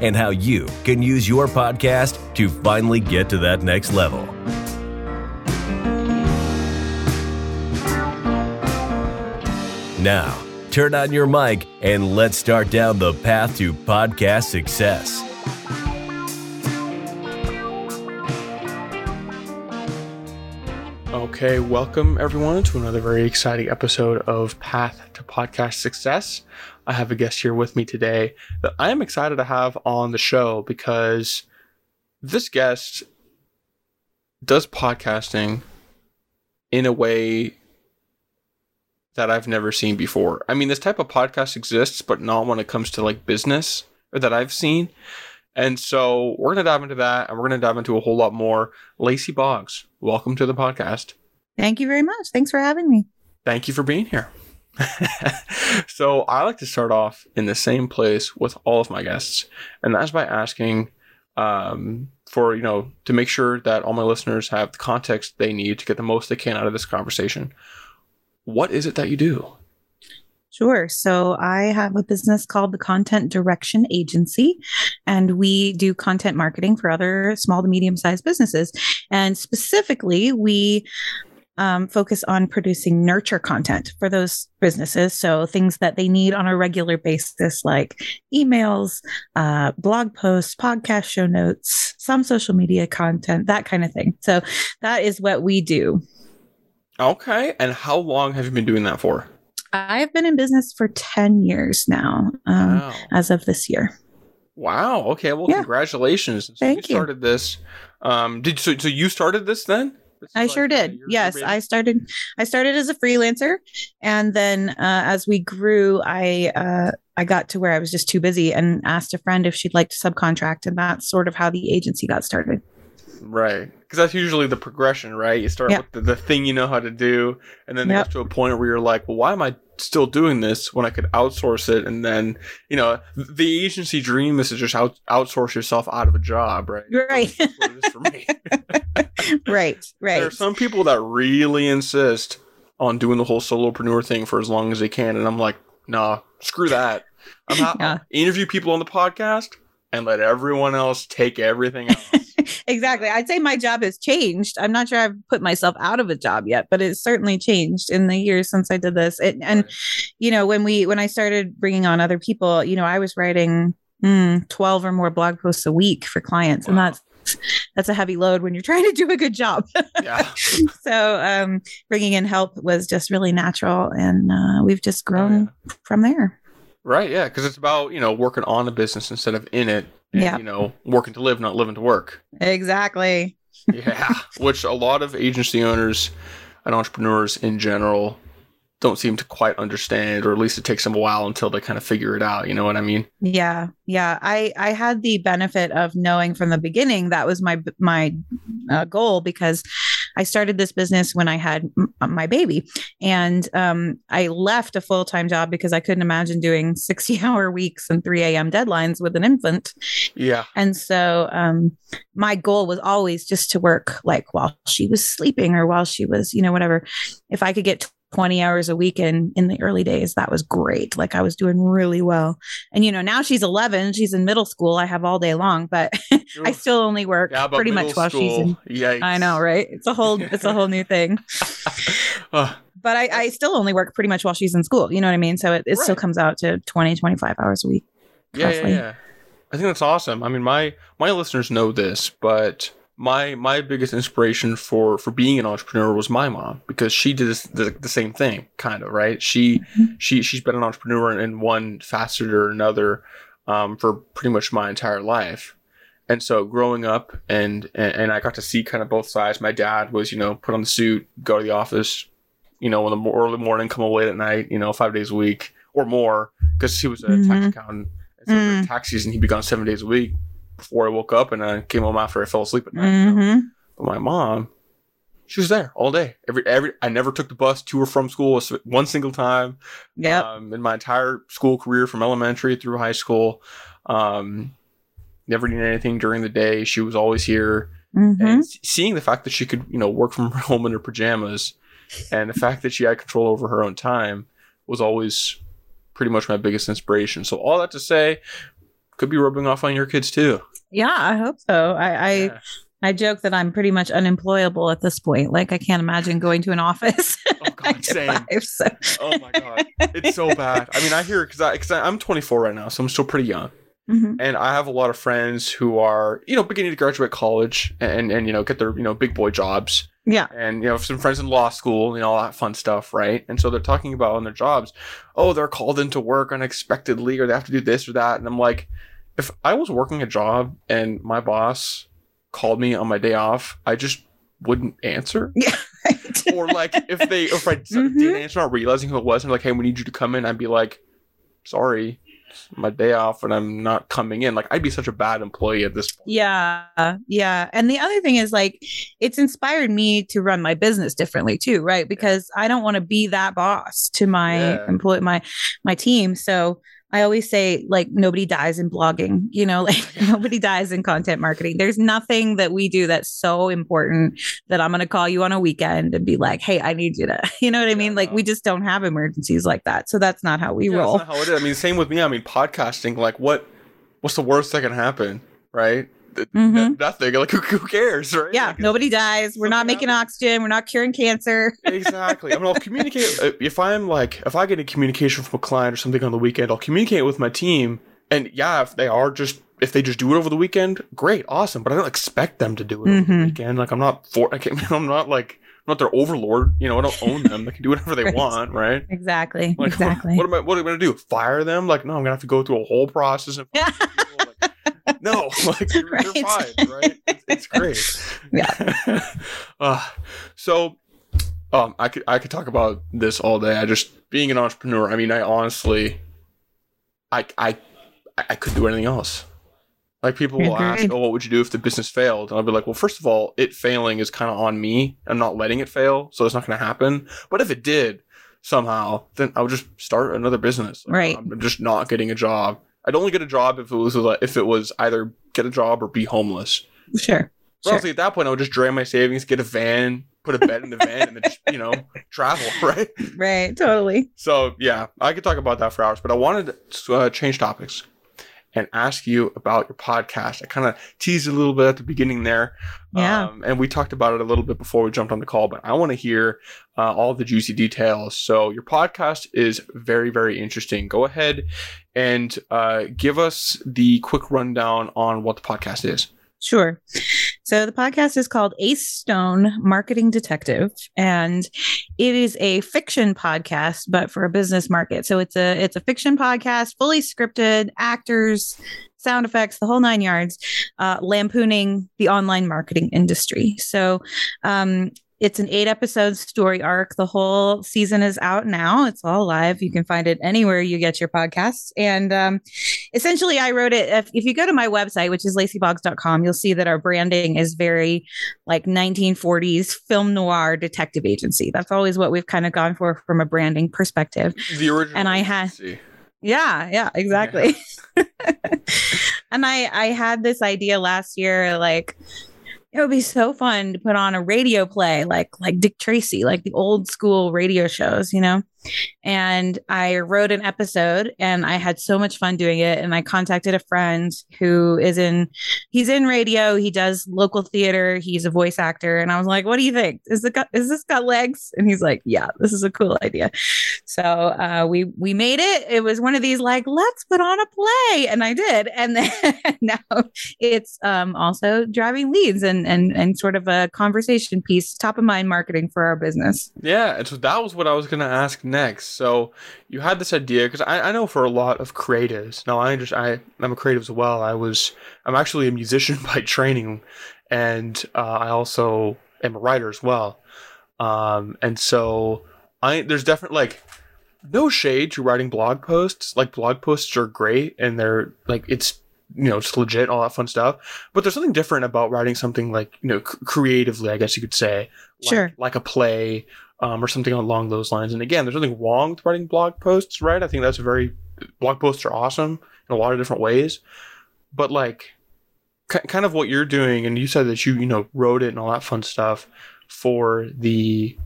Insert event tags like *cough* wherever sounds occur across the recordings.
and how you can use your podcast to finally get to that next level. Now, turn on your mic and let's start down the path to podcast success. Okay, welcome everyone to another very exciting episode of Path to Podcast Success. I have a guest here with me today that I am excited to have on the show because this guest does podcasting in a way that I've never seen before. I mean, this type of podcast exists, but not when it comes to like business or that I've seen. And so we're going to dive into that and we're going to dive into a whole lot more. Lacy Boggs, welcome to the podcast. Thank you very much. Thanks for having me. Thank you for being here. *laughs* so I like to start off in the same place with all of my guests, and that's by asking um, for you know to make sure that all my listeners have the context they need to get the most they can out of this conversation. What is it that you do? Sure. So I have a business called the Content Direction Agency, and we do content marketing for other small to medium sized businesses. And specifically, we um, focus on producing nurture content for those businesses. So things that they need on a regular basis, like emails, uh, blog posts, podcast show notes, some social media content, that kind of thing. So that is what we do. Okay. And how long have you been doing that for? I've been in business for 10 years now, um, wow. as of this year. Wow. Okay. Well, yeah. congratulations. So Thank you started this. Um, did so, so you started this then? I sure did. Yes, I started. I started as a freelancer, and then uh, as we grew, I uh, I got to where I was just too busy and asked a friend if she'd like to subcontract, and that's sort of how the agency got started. Right, because that's usually the progression, right? You start yep. with the, the, thing you know how to do, and then yep. to a point where you're like, "Well, why am I still doing this when I could outsource it?" And then, you know, the agency dream is to just out, outsource yourself out of a job, right? Right. *laughs* right, *laughs* right. There are some people that really insist on doing the whole solopreneur thing for as long as they can, and I'm like, nah, screw that. I'm not interview people on the podcast and let everyone else take everything else. *laughs* exactly. I'd say my job has changed. I'm not sure I've put myself out of a job yet, but it's certainly changed in the years since I did this. It, and right. you know, when we when I started bringing on other people, you know, I was writing mm, 12 or more blog posts a week for clients, wow. and that's that's a heavy load when you're trying to do a good job. *laughs* Yeah. so um, bringing in help was just really natural, and uh, we've just grown oh, yeah. from there. Right. Yeah, because it's about you know working on a business instead of in it. Yeah. You know, working to live, not living to work. Exactly. yeah, *laughs* which a lot of agency owners and entrepreneurs in general don't seem to quite understand or at least it takes them a while until they kind of figure it out you know what i mean? Yeah yeah. I i had the benefit of knowing from the beginning that was my my uh, goal because i started this business when i had m- my baby. And um, i left a full-time job because i couldn't imagine doing *laughs* 60 hour weeks and 3 a.m deadlines with an infant. Yeah. And so um, my goal was always just to work like while she was sleeping or while she was you know whatever. If i could get 20 hours a week in in the early days that was great. Like i was doing really well. And you know now she's 11 she's in middle school i have all day long but *laughs* i still only work yeah, pretty much while she's in Yikes. i know right? It's a whole it's a whole new thing. *laughs* Uh, but I, I still only work pretty much while she's in school you know what i mean? So it, it right. still comes out to 20 25 hours a week yeah, yeah, yeah. I think that's awesome. I mean my my listeners know this but my my biggest inspiration for for being an entrepreneur was my mom because she did this, the, the same thing kind of right she mm-hmm. she she's been an entrepreneur in one facet or another um, for pretty much my entire life and so growing up and, and and i got to see kind of both sides my dad was you know put on the suit go to the office you know in the early morning come away at night you know five days a week or more because he was a mm-hmm. tax accountant so mm. tax season he'd be gone seven days a week before I woke up and I came home after I fell asleep at night. Mhm. But my mom, she was there all day. Every every I never took the bus to or from school one single time. Yep. Um, in my entire school career from elementary through high school. Um, never needed anything during the day. She was always here. Mhm. And seeing the fact that she could, you know, work from *laughs* home in her pajamas and the fact that she had control over her own time was always pretty much my biggest inspiration. So all that to say, could be rubbing off on your kids too. Yeah, I hope so. I, I Yeah. I joke that I'm pretty much unemployable at this point. Like I can't imagine going to an office. *laughs* Oh God, same. five, so. Oh my god, it's so bad. I mean, I hear because I because I'm 24 right now, so I'm still pretty young, Mhm. and I have a lot of friends who are you know beginning to graduate college and and you know get their you know big boy jobs, Yeah. and you know some friends in law school, you know all that fun stuff, right? And so they're talking about on their jobs, oh they're called into work unexpectedly, or they have to do this or that, and I'm like, if I was working a job and my boss called me on my day off, I just wouldn't answer *laughs* Yeah, or like if they if I d- Mhm. did answer not realizing who it was and like hey we need you to come in I'd be like sorry my day off and I'm not coming in like I'd be such a bad employee at this point Yeah, yeah. And the other thing is like it's inspired me to run my business differently too, right? Because I don't want to be that boss to my Yeah. employee my my team. So I always say like nobody dies in blogging, you know, *laughs* like nobody dies in content marketing. There's nothing that we do that's so important that I'm going to call you on a weekend and be like, "Hey, I need you to." *laughs* You know what I mean? Yeah. Like we just don't have emergencies like that. So that's not how we yeah, roll. that's not how it is I mean same with me I mean podcasting like what what's the worst that can happen right Mhm. n- nothing like who, who cares right yeah, Like, nobody dies. We're not making oxygen. We're not curing cancer. *laughs* exactly. I mean, I'll communicate uh, if I'm like if I get a communication from a client or something on the weekend. I'll communicate with my team, and yeah, if they are just if they just do it over the weekend, great, awesome. But I don't expect them to do it over the Mhm. weekend. Like I'm not for. I can't, *laughs* I'm not like I'm not their overlord. You know, I don't own them. They can do whatever they *laughs* Right. want, right? Exactly. Like, exactly. What, am I? What am I gonna do? Fire them? Like, no, I'm gonna have to go through a whole process. And no, *laughs* *laughs* like you're, you're fine, right? It's, it's *laughs* great. Yeah. uh, so, um, I could I could talk about this all day. I just being an entrepreneur. I mean, I honestly, I I I could do anything else. Like people will ask, Agreed. "Oh, what would you do if the business failed?" And I'll be like, "Well, first of all, it failing is kind of on me. I'm not letting it fail, so it's not going to happen. But if it did somehow, then I would just start another business. Like, Right. I'm just not getting a job. I'd only get a job if it was if it was either get a job or be homeless. Sure. So Sure. honestly, at that point, I would just drain my savings, get a van, put a bed in the van, and then just you know *laughs* travel, right? Right. Totally. So yeah, I could talk about that for hours, but I wanted to uh, change topics and ask you about your podcast. I kind of teased a little bit at the beginning there, Yeah. um, and we talked about it a little bit before we jumped on the call. But I want to hear uh, all the juicy details. So your podcast is very, very interesting. Go ahead and uh, give us the quick rundown on what the podcast is. Sure. So the podcast is called Ace Stone Marketing Detective, and it is a fiction podcast, but for a business market. So it's a it's a fiction podcast, fully scripted, actors, sound effects, the whole nine yards, uh, lampooning the online marketing industry. So um, it's an eight episode story arc. The whole season is out now. It's all live. You can find it anywhere you get your podcasts. And um, essentially, I wrote it. If, if you go to my website, which is lacyboggs.com, you'll see that our branding is very like 1940s film noir detective agency. That's always what we've kind of gone for from a branding perspective. The original. And I had- Yeah, yeah, exactly. *laughs* and I I had this idea last year like it would be so fun to put on a radio play like like Dick Tracy, like the old school radio shows, you know. And I wrote an episode and I had so much fun doing it and I contacted a friend who is in he's in radio, he does local theater, he's a voice actor and I was like, "What do you think? Is it got is this got legs?" And he's like, "Yeah, this is a cool idea." So uh, we we made it. It was one of these like let's put on a play, and I did. And then *laughs* now it's um, also driving leads and and and sort of a conversation piece, top of mind marketing for our business. Yeah, so that was what I was going to ask next. So you had this idea because I, I know for a lot of creatives. Now I just I I'm a creative as well. I was I'm actually a musician *laughs* by training, and uh, I also am a writer as well. Um, and so I there's definitely like no shade to writing blog posts. Like blog posts are great, and they're like it's you know, it's legit, all that fun stuff. But there's something different about writing something like, you know, c- creatively, I guess you could say. Like, Sure. Like a play um, or something along those lines. And again, there's nothing wrong with writing blog posts, right? I think that's very, blog posts are awesome in a lot of different ways. But like, kind of what you're doing, and you said that you, you know, wrote it and all that fun stuff for the,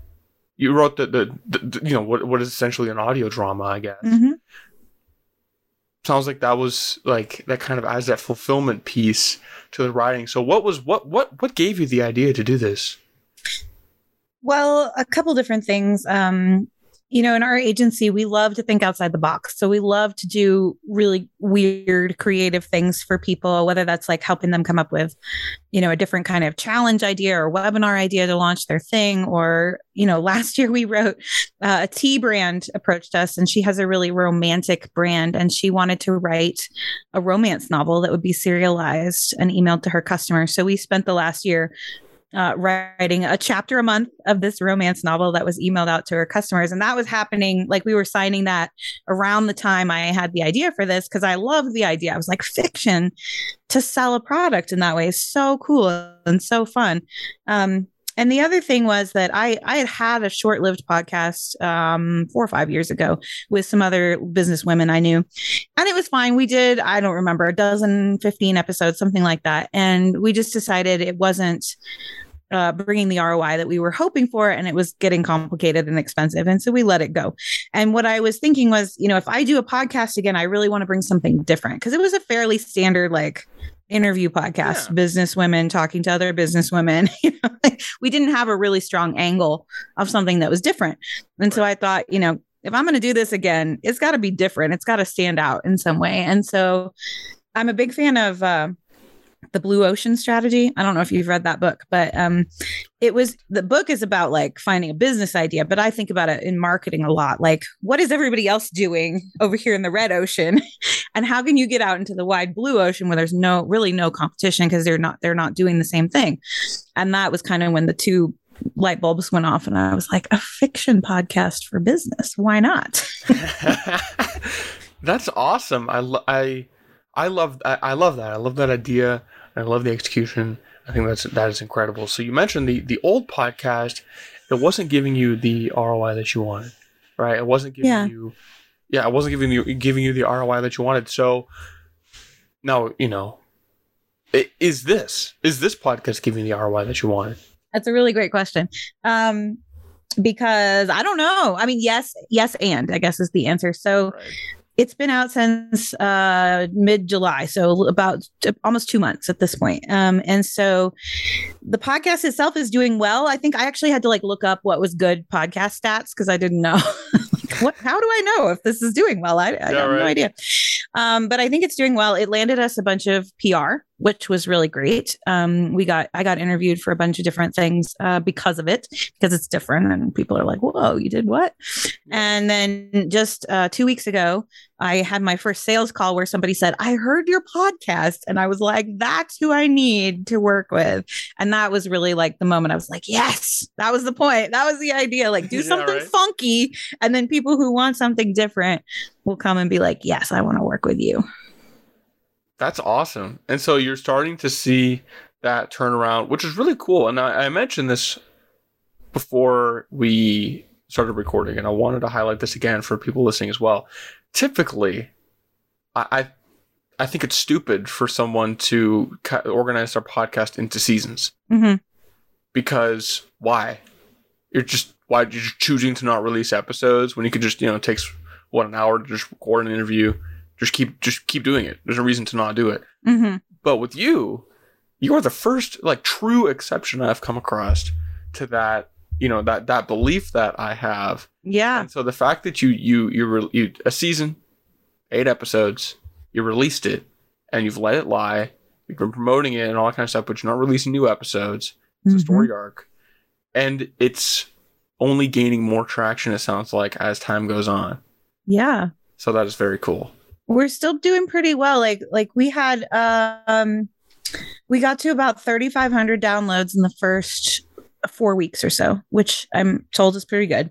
you wrote the, the, the, you know, what, what is essentially an audio drama, I guess Mhm. sounds like that was like that kind of adds that fulfillment piece to the writing. So what was what what what gave you the idea to do this? Well, a couple different things. Um, you know, in our agency, we love to think outside the box. So we love to do really weird, creative things for people, whether that's like helping them come up with, you know, a different kind of challenge idea or webinar idea to launch their thing. Or, you know, *laughs* last year we wrote uh, a tea brand approached us and she has a really romantic brand and she wanted to write a romance novel that would be serialized and emailed to her customers. So we spent the last year uh, writing a chapter a month of this romance novel that was emailed out to her customers. And that was happening, like we were signing that around the time I had the idea for this because I loved the idea. I was like, fiction to sell a product in that way is so cool and so fun. Um, and the other thing was that I I had had a short lived podcast um, four or five years ago with some other business women I knew, and it was fine. We did I don't remember a dozen, fifteen episodes, something like that, and we just decided it wasn't uh, bringing the ROI that we were hoping for, and it was getting complicated and expensive. And so we let it go. And what I was thinking was, you know, if I do a podcast again, I really want to bring something different because it was a fairly standard, like, interview podcast, Yeah. business women talking to other business women. *laughs* You know, like, we didn't have a really strong angle of something that was different. And so I thought, you know, if I'm going to do this again, it's got to be different. It's got to stand out in some way. And so I'm a big fan of uh, the Blue Ocean Strategy. I don't know if you've read that book, but um, it was the book is about like finding a business idea, but I think about it in marketing a lot. Like, what is everybody else doing over here in the red ocean, *laughs* and how can you get out into the wide blue ocean where there's no really no competition because they're not they're not doing the same thing. And that was kind of when the two light bulbs went off, and I was like, a fiction podcast for business. Why not? *laughs* That's awesome. I lo- I I love I, I love that. I love that idea. I love the execution. I think that's that is incredible. So you mentioned the the old podcast. It wasn't giving you the ROI that you wanted, right? It wasn't giving Yeah. you, yeah, it wasn't giving you giving you the ROI that you wanted. So now you know, is this is this podcast giving the ROI that you wanted? That's a really great question. Um, because I don't know. I mean, yes, yes, and I guess is the answer. So Right. It's been out since uh, mid July, so about t- almost two months at this point. Um, and so the podcast itself is doing well. I think I actually had to like look up what was good podcast stats because I didn't know. *laughs* Like, what? How do I know if this is doing well? I, I Yeah, have no idea. Um, but I think it's doing well. It landed us a bunch of PR, which was really great. Um, we got I got interviewed for a bunch of different things uh, because of it, because it's different, and people are like, "Whoa, you did what?" And then just uh, two weeks ago, I had my first sales call where somebody said, I heard your podcast. And I was like, that's who I need to work with. And that was really like the moment I was like, yes, that was the point. That was the idea. Like, do *laughs* Yeah, something right. funky. And then people who want something different will come and be like, yes, I want to work with you. That's awesome. And so you're starting to see that turnaround, which is really cool. And I, I mentioned this before we started recording, and I wanted to highlight this again for people listening as well. Typically, I I, I think it's stupid for someone to ca- organize their podcast into seasons hmm because why? You're just why you're just choosing to not release episodes when you could just you know it takes what an hour to just record an interview. Just keep just keep doing it. There's no reason to not do it. hmm But with you, you are the first like true exception I've come across to that. You know that that belief that I have, Yeah. and so the fact that you you you re- you a season, eight episodes, you released it, and you've let it lie. You've been promoting it and all that kind of stuff, but you're not releasing new episodes. It's a Mhm. story arc, and it's only gaining more traction. It sounds like as time goes on. Yeah. So that is very cool. We're still doing pretty well. Like like we had um we got to about 3500 downloads in the first four weeks or so which i'm told is pretty good.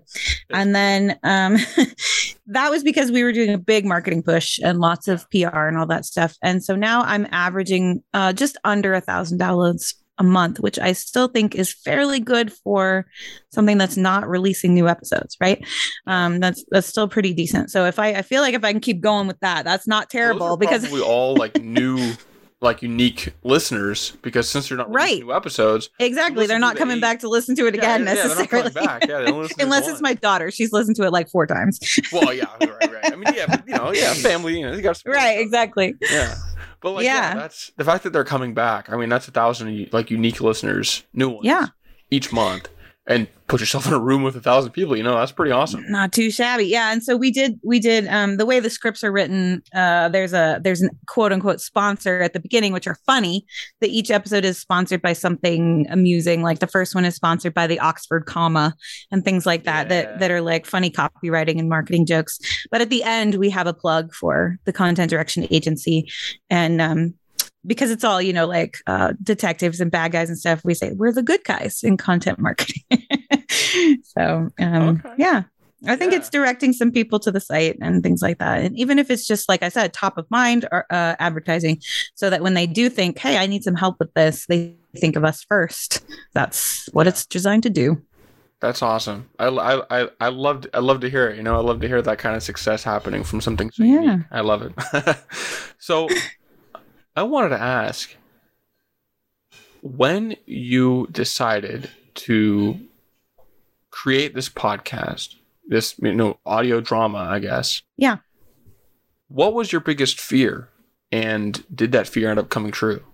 And then um *laughs* that was because we were doing a big marketing push and lots of PR and all that stuff. And so now I'm averaging uh, just under a thousand downloads a month, which I still think is fairly good for something that's not releasing new episodes, right? Um, that's that's still pretty decent. So if I, I feel like if I can keep going with that, that's not terrible because we all like new *laughs* like unique listeners because since they're not right. new episodes exactly. they're not coming eight. back to listen to it yeah, again yeah, necessarily. yeah, *laughs* unless it's my daughter. She's listened to it like four times. *laughs* Well yeah right right. I mean yeah but, you know yeah *laughs* family you know you got right exactly. Yeah. But like, yeah. yeah. that's the fact that they're coming back. I mean, that's a thousand like unique listeners, new ones, yeah, each month and put yourself in a room with a thousand people you know that's pretty awesome. Not too shabby. Yeah and so we did we did um the way the scripts are written uh there's a there's an quote unquote sponsor at the beginning which are funny that each episode is sponsored by something amusing like the first one is sponsored by the oxford comma and things like that yeah. that that are like funny copywriting and marketing jokes. But at the end we have a plug for the content direction agency and um because it's all you know like uh, detectives and bad guys and stuff we say we're the good guys in content marketing *laughs* so um, okay. yeah i think yeah. it's directing some people to the site and things like that and even if it's just like i said top of mind or uh, advertising so that when they do think hey i need some help with this they think of us first that's what yeah. it's designed to do that's awesome. I, I, I, I loved I love to hear it. You know, I love to hear that kind of success happening from something so yeah. Unique. I love it. *laughs* so I wanted to ask when you decided to create this podcast, this you know audio drama, I guess. Yeah. What was your biggest fear, and did that fear end up coming true?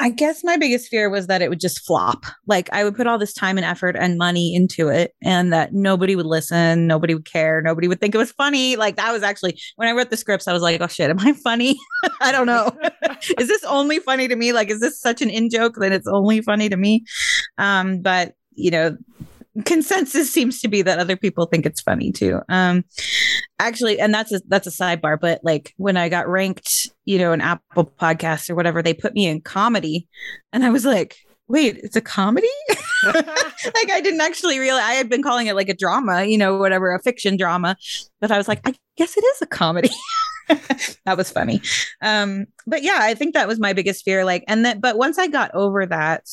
I guess my biggest fear was that it would just flop. Like I would put all this time and effort and money into it and that nobody would listen, nobody would care, nobody would think it was funny. Like that was actually when I wrote the scripts, I was like, oh shit, am I funny? *laughs* I don't know. *laughs* is this only funny to me? Like, is this such an in joke that it's only funny to me? Um, but you know, consensus seems to be that other people think it's funny too. Um, actually, and that's a that's a sidebar. But like when I got ranked, you know, an Apple Podcast or whatever, they put me in comedy, and I was like, wait, it's a comedy? *laughs* like I didn't actually realize I had been calling it like a drama, you know, whatever, a fiction drama, but I was like, I guess it is a comedy. *laughs* that was funny. Um, but yeah, I think that was my biggest fear. Like, and that, but once I got over that,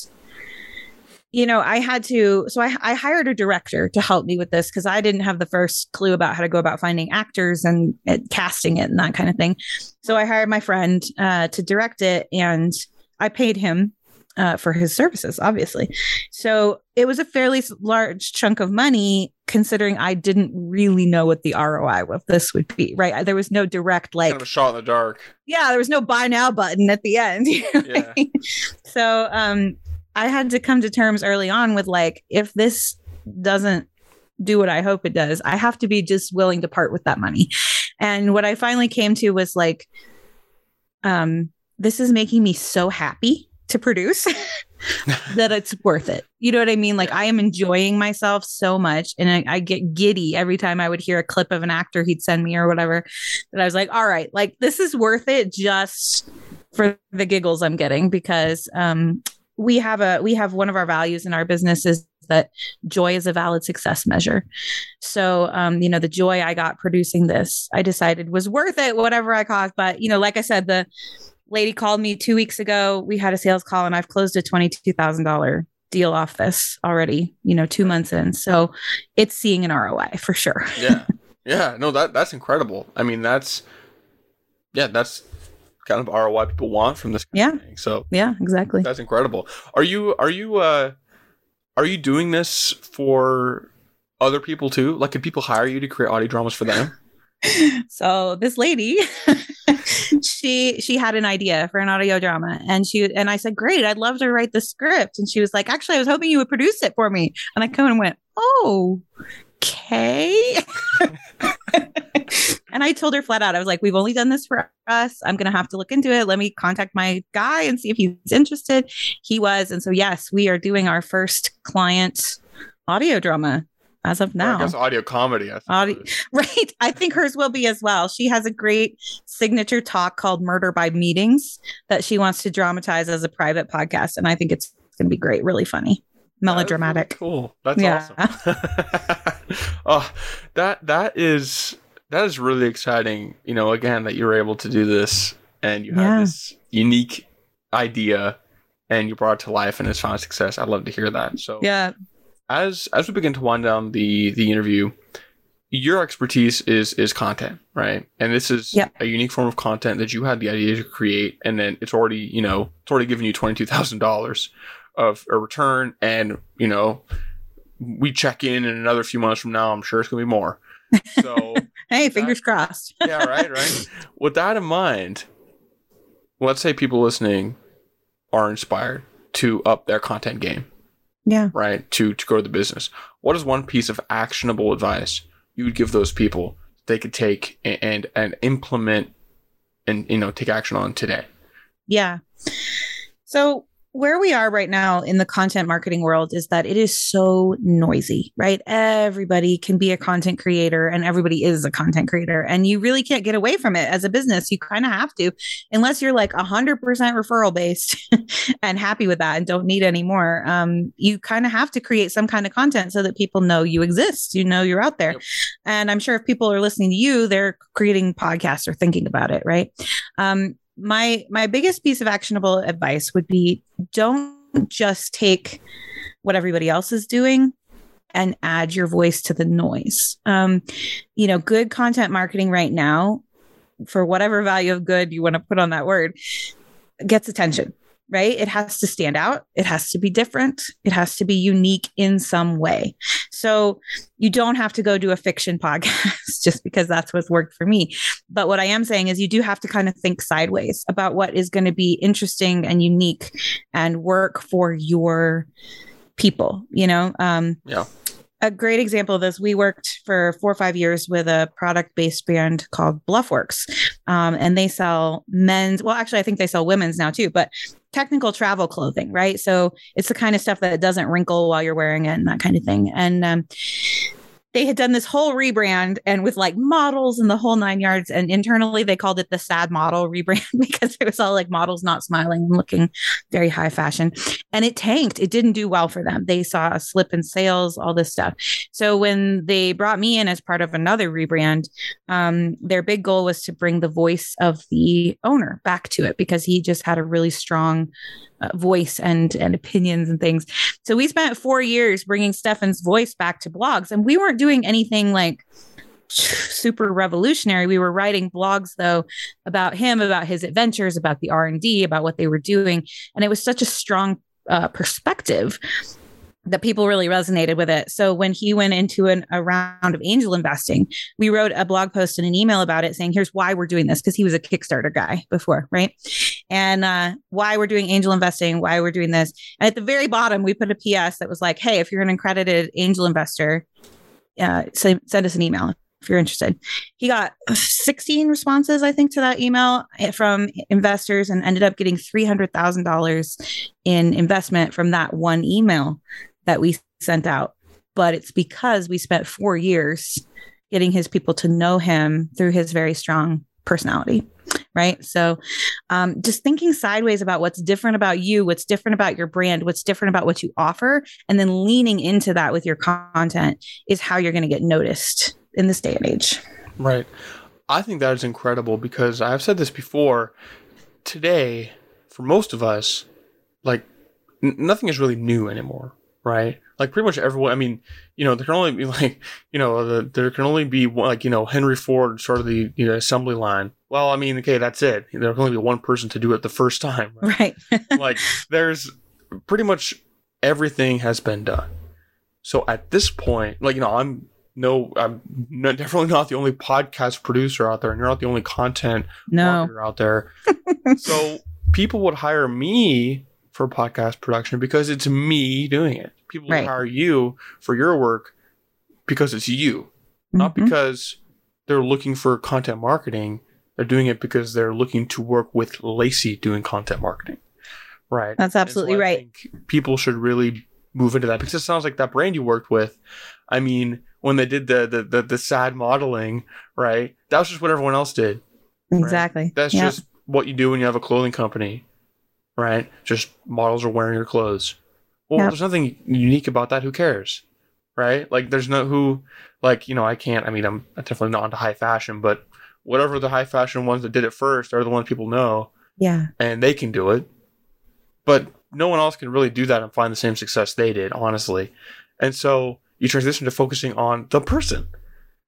you know, I had to, so I, I hired a director to help me with this because I didn't have the first clue about how to go about finding actors and, and casting it and that kind of thing. So I hired my friend uh, to direct it and I paid him uh, for his services, obviously. So it was a fairly large chunk of money considering I didn't really know what the ROI of this would be, right? There was no direct, like, kind of shot in the dark. Yeah, there was no buy now button at the end. *laughs* yeah. so, um, I had to come to terms early on with like, if this doesn't do what I hope it does, I have to be just willing to part with that money. And what I finally came to was like, um, this is making me so happy to produce *laughs* that it's worth it. You know what I mean? Like I am enjoying myself so much and I, I, get giddy every time I would hear a clip of an actor he'd send me or whatever that I was like, all right, like this is worth it just for the giggles I'm getting because um we have a we have one of our values in our business is that joy is a valid success measure. So, um, you know, the joy I got producing this, I decided was worth it, whatever I cost. But, you know, like I said, the lady called me two weeks ago. We had a sales call and I've closed a $22,000 deal off this already, you know, two months in. So it's seeing an ROI for sure. yeah. Yeah. No, that that's incredible. I mean, that's, yeah, that's kind of ROI people want from this. yeah. So yeah, exactly. That's incredible. Are you are you uh are you doing this for other people too? Like, can people hire you to create audio dramas for them? *laughs* so this lady *laughs* she she had an idea for an audio drama and she and I said great I'd love to write the script and she was like actually I was hoping you would produce it for me and I come and went oh okay *laughs* and I told her flat out, I was like, we've only done this for us. I'm going to have to look into it. Let me contact my guy and see if he's interested. He was. And so, yes, we are doing our first client audio drama as of now. I guess audio comedy. I audio, *laughs* right. I think hers will be as well. She has a great signature talk called Murder by Meetings that she wants to dramatize as a private podcast. And I think it's going to be great, really funny, melodramatic. Really cool. That's yeah. awesome. *laughs* Oh, that that is that is really exciting. You know, again, that you were able to do this and you Yeah. had this unique idea and you brought it to life and it's found success. I'd love to hear that. So Yeah. as as we begin to wind down the the interview, your expertise is is content, right? And this is a unique form of content that you had the idea to create, and then it's already you know it's already given you twenty two thousand dollars of a return, and you know we check in in another few months from now. I'm sure it's gonna be more. So *laughs* Hey, fingers crossed. *laughs* yeah, right, right. With that in mind, let's say people listening are inspired to up their content game Yeah. right to to grow the business what is one piece of actionable advice you would give those people they could take a- and and implement and you know take action on today Yeah. So, where we are right now in the content marketing world is that it is so noisy, right? Everybody can be a content creator and everybody is a content creator. And you really can't get away from it as a business. You kind of have to, unless you're like 100% referral based and happy with that and don't need any more. Um, you kind of have to create some kind of content so that people know you exist, you know, you're out there. Yep. And I'm sure if people are listening to you, they're creating podcasts or thinking about it, right? Um, my my biggest piece of actionable advice would be don't just take what everybody else is doing and add your voice to the noise. Um, you know, good content marketing right now, for whatever value of good you want to put on that word, gets attention, right? It has to stand out. It has to be different. It has to be unique in some way. So you don't have to go do a fiction *laughs* podcast just because that's what's worked for me. But what I am saying is you do have to kind of think sideways about what is going to be interesting and unique and work for your people, you know? Um, Yeah. A great example of this, we worked for four or five years with a product based brand called Bluffworks. Um, and they sell men's, well, actually, I think they sell women's now too, but technical travel clothing, right? So it's the kind of stuff that doesn't wrinkle while you're wearing it and that kind of thing. And um, they had done this whole rebrand and with like models and the whole nine yards. And internally, they called it the sad model rebrand *laughs* because it was all like models not smiling and looking very high fashion. And it tanked. It didn't do well for them. They saw a slip in sales, all this stuff. So when they brought me in as part of another rebrand, um, their big goal was to bring the voice of the owner back to it because he just had a really strong uh, voice and and opinions and things. So we spent four years bringing Stefan's voice back to blogs, and we weren't doing anything like super revolutionary. We were writing blogs though about him, about his adventures, about the R and D, about what they were doing, and it was such a strong uh, perspective that people really resonated with it. So when he went into an, a round of angel investing, we wrote a blog post and an email about it saying, here's why we're doing this, because he was a Kickstarter guy before, right? And uh, why we're doing angel investing, why we're doing this. And at the very bottom, we put a PS that was like, hey, if you're an accredited angel investor, uh, send, send us an email if you're interested. He got 16 responses, I think, to that email eh, from investors and ended up getting $300,000 in investment from that one email that we sent out. But it's because we spent four years getting his people to know him through his very strong personality. Right. So um, just thinking sideways about what's different about you, what's different about your brand, what's different about what you offer, and then leaning into that with your content is how you're going to get noticed in this day and age. right i think that is incredible because i've said this before today for most of us like n- nothing is really new anymore right like pretty much everyone i mean you know there can only be *laughs* like you know the, there can only be one, like you know henry ford started the you know, assembly line well i mean okay that's it there can only be one person to do it the first time *laughs* right? Right. *laughs* like there's pretty much everything has been done so at this point like you know i'm no i'm no, definitely not the only podcast producer out there and you're not the only content no. marketer out there so people would hire me for podcast production because it's me doing it people Right. hire you for your work because it's you not Mhm. because they're looking for content marketing. They're doing it because they're looking to work with Lacy doing content marketing. Right. That's absolutely I right. people should really move into that because it sounds like that brand you worked with. I mean, when they did the the the, the sad modeling, right? That was just what everyone else did. Exactly. That's Yeah. just what you do when you have a clothing company, right? Just models are wearing your clothes. Well, Yep. there's nothing unique about that. Who cares? right? Like there's no who like, you know, I can't I mean I'm definitely not into high fashion, but whatever the high fashion ones that did it first are the ones people know Yeah. and they can do it. But no one else can really do that and find the same success they did, honestly. And so you transition to focusing on the person,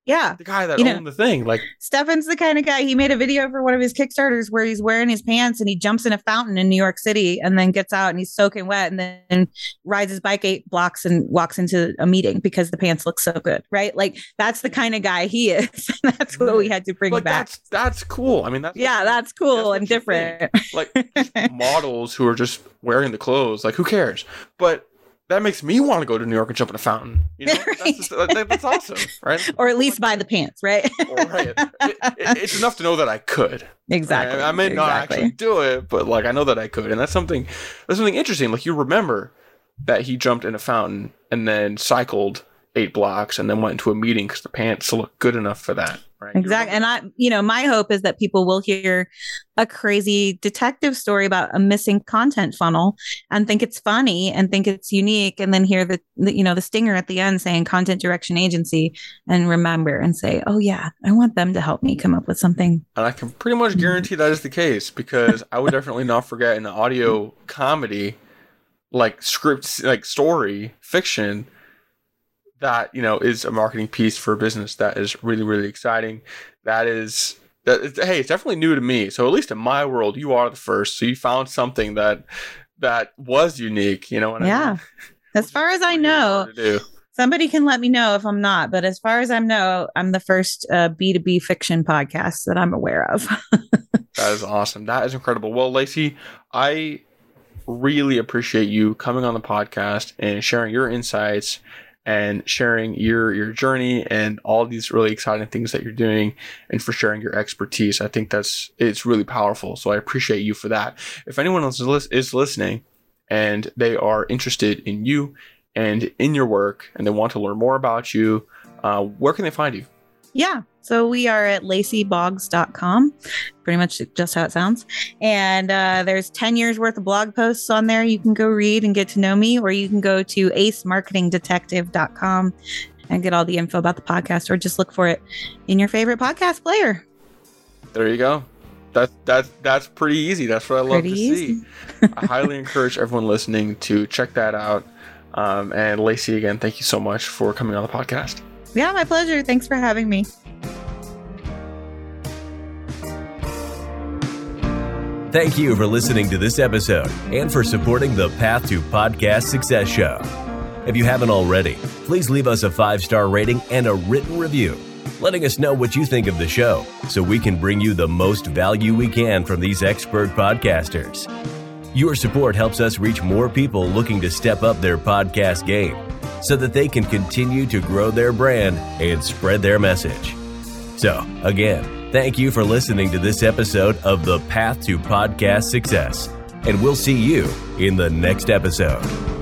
Yeah. the guy that You owned know- the thing. Like, Stefan's the kind of guy, he made a video for one of his Kickstarters where he's wearing his pants and he jumps in a fountain in New York City and then gets out and he's soaking wet and then rides his bike eight blocks and walks into a meeting because the pants look so good, right? Like that's the kind of guy he is. *laughs* that's what we had to bring like back. that's that's cool. I mean, that's Yeah, that's cool that's and different. like *laughs* models who are just wearing the clothes. Like, who cares? But that makes me want to go to New York and jump in a fountain. You know, that's, just, that's awesome, *laughs* right? or at least buy the pants, right? Or, right. It- it- it's enough to know that I could. exactly. I, I may not exactly. actually do it, but like I know that I could, and that's something. That's something interesting. Like you remember that he jumped in a fountain and then cycled eight blocks and then went into a meeting because the pants look good enough for that. Right. Exactly. And I, you know, my hope is that people will hear a crazy detective story about a missing content funnel and think it's funny and think it's unique and then hear the, the you know, the stinger at the end saying content direction agency and remember and say, "Oh yeah, I want them to help me come up with something." And I can pretty much guarantee that is the case because I would definitely not forget an audio comedy, like script, like story, fiction, that, you know, is a marketing piece for a business that is really, really exciting. That is, that is, hey, it's definitely new to me. So at least in my world, you are the first. So you found something that, that was unique, you know what I Yeah. mean? As far as I know, somebody can let me know if I'm not, but as far as I know, I'm the first uh, B2B fiction podcast that I'm aware of. *laughs* That is awesome. That is incredible. Well, Lacy, I really appreciate you coming on the podcast and sharing your insights and sharing your your journey and all these really exciting things that you're doing and for sharing your expertise. I think that's it's really powerful. So I appreciate you for that. If anyone else is, is listening and they are interested in you and in your work and they want to learn more about you, uh, where can they find you? Yeah. So we are at lacyboggs.com, pretty much just how it sounds. And uh, there's 10 years worth of blog posts on there. You can go read and get to know me, or you can go to acemarketingdetective.com and get all the info about the podcast, or just look for it in your favorite podcast player. There you go. That's that's that's pretty easy. That's what I love Pretty to easy. see. I highly *laughs* encourage everyone listening to check that out. Um, and Lacy, again, thank you so much for coming on the podcast. Yeah, my pleasure. Thanks for having me. Thank you for listening to this episode and for supporting the Path to Podcast Success Show. If you haven't already, please leave us a five star rating and a written review, letting us know what you think of the show so we can bring you the most value we can from these expert podcasters. Your support helps us reach more people looking to step up their podcast game so that they can continue to grow their brand and spread their message. So, again, thank you for listening to this episode of The Path to Podcast Success, and we'll see you in the next episode.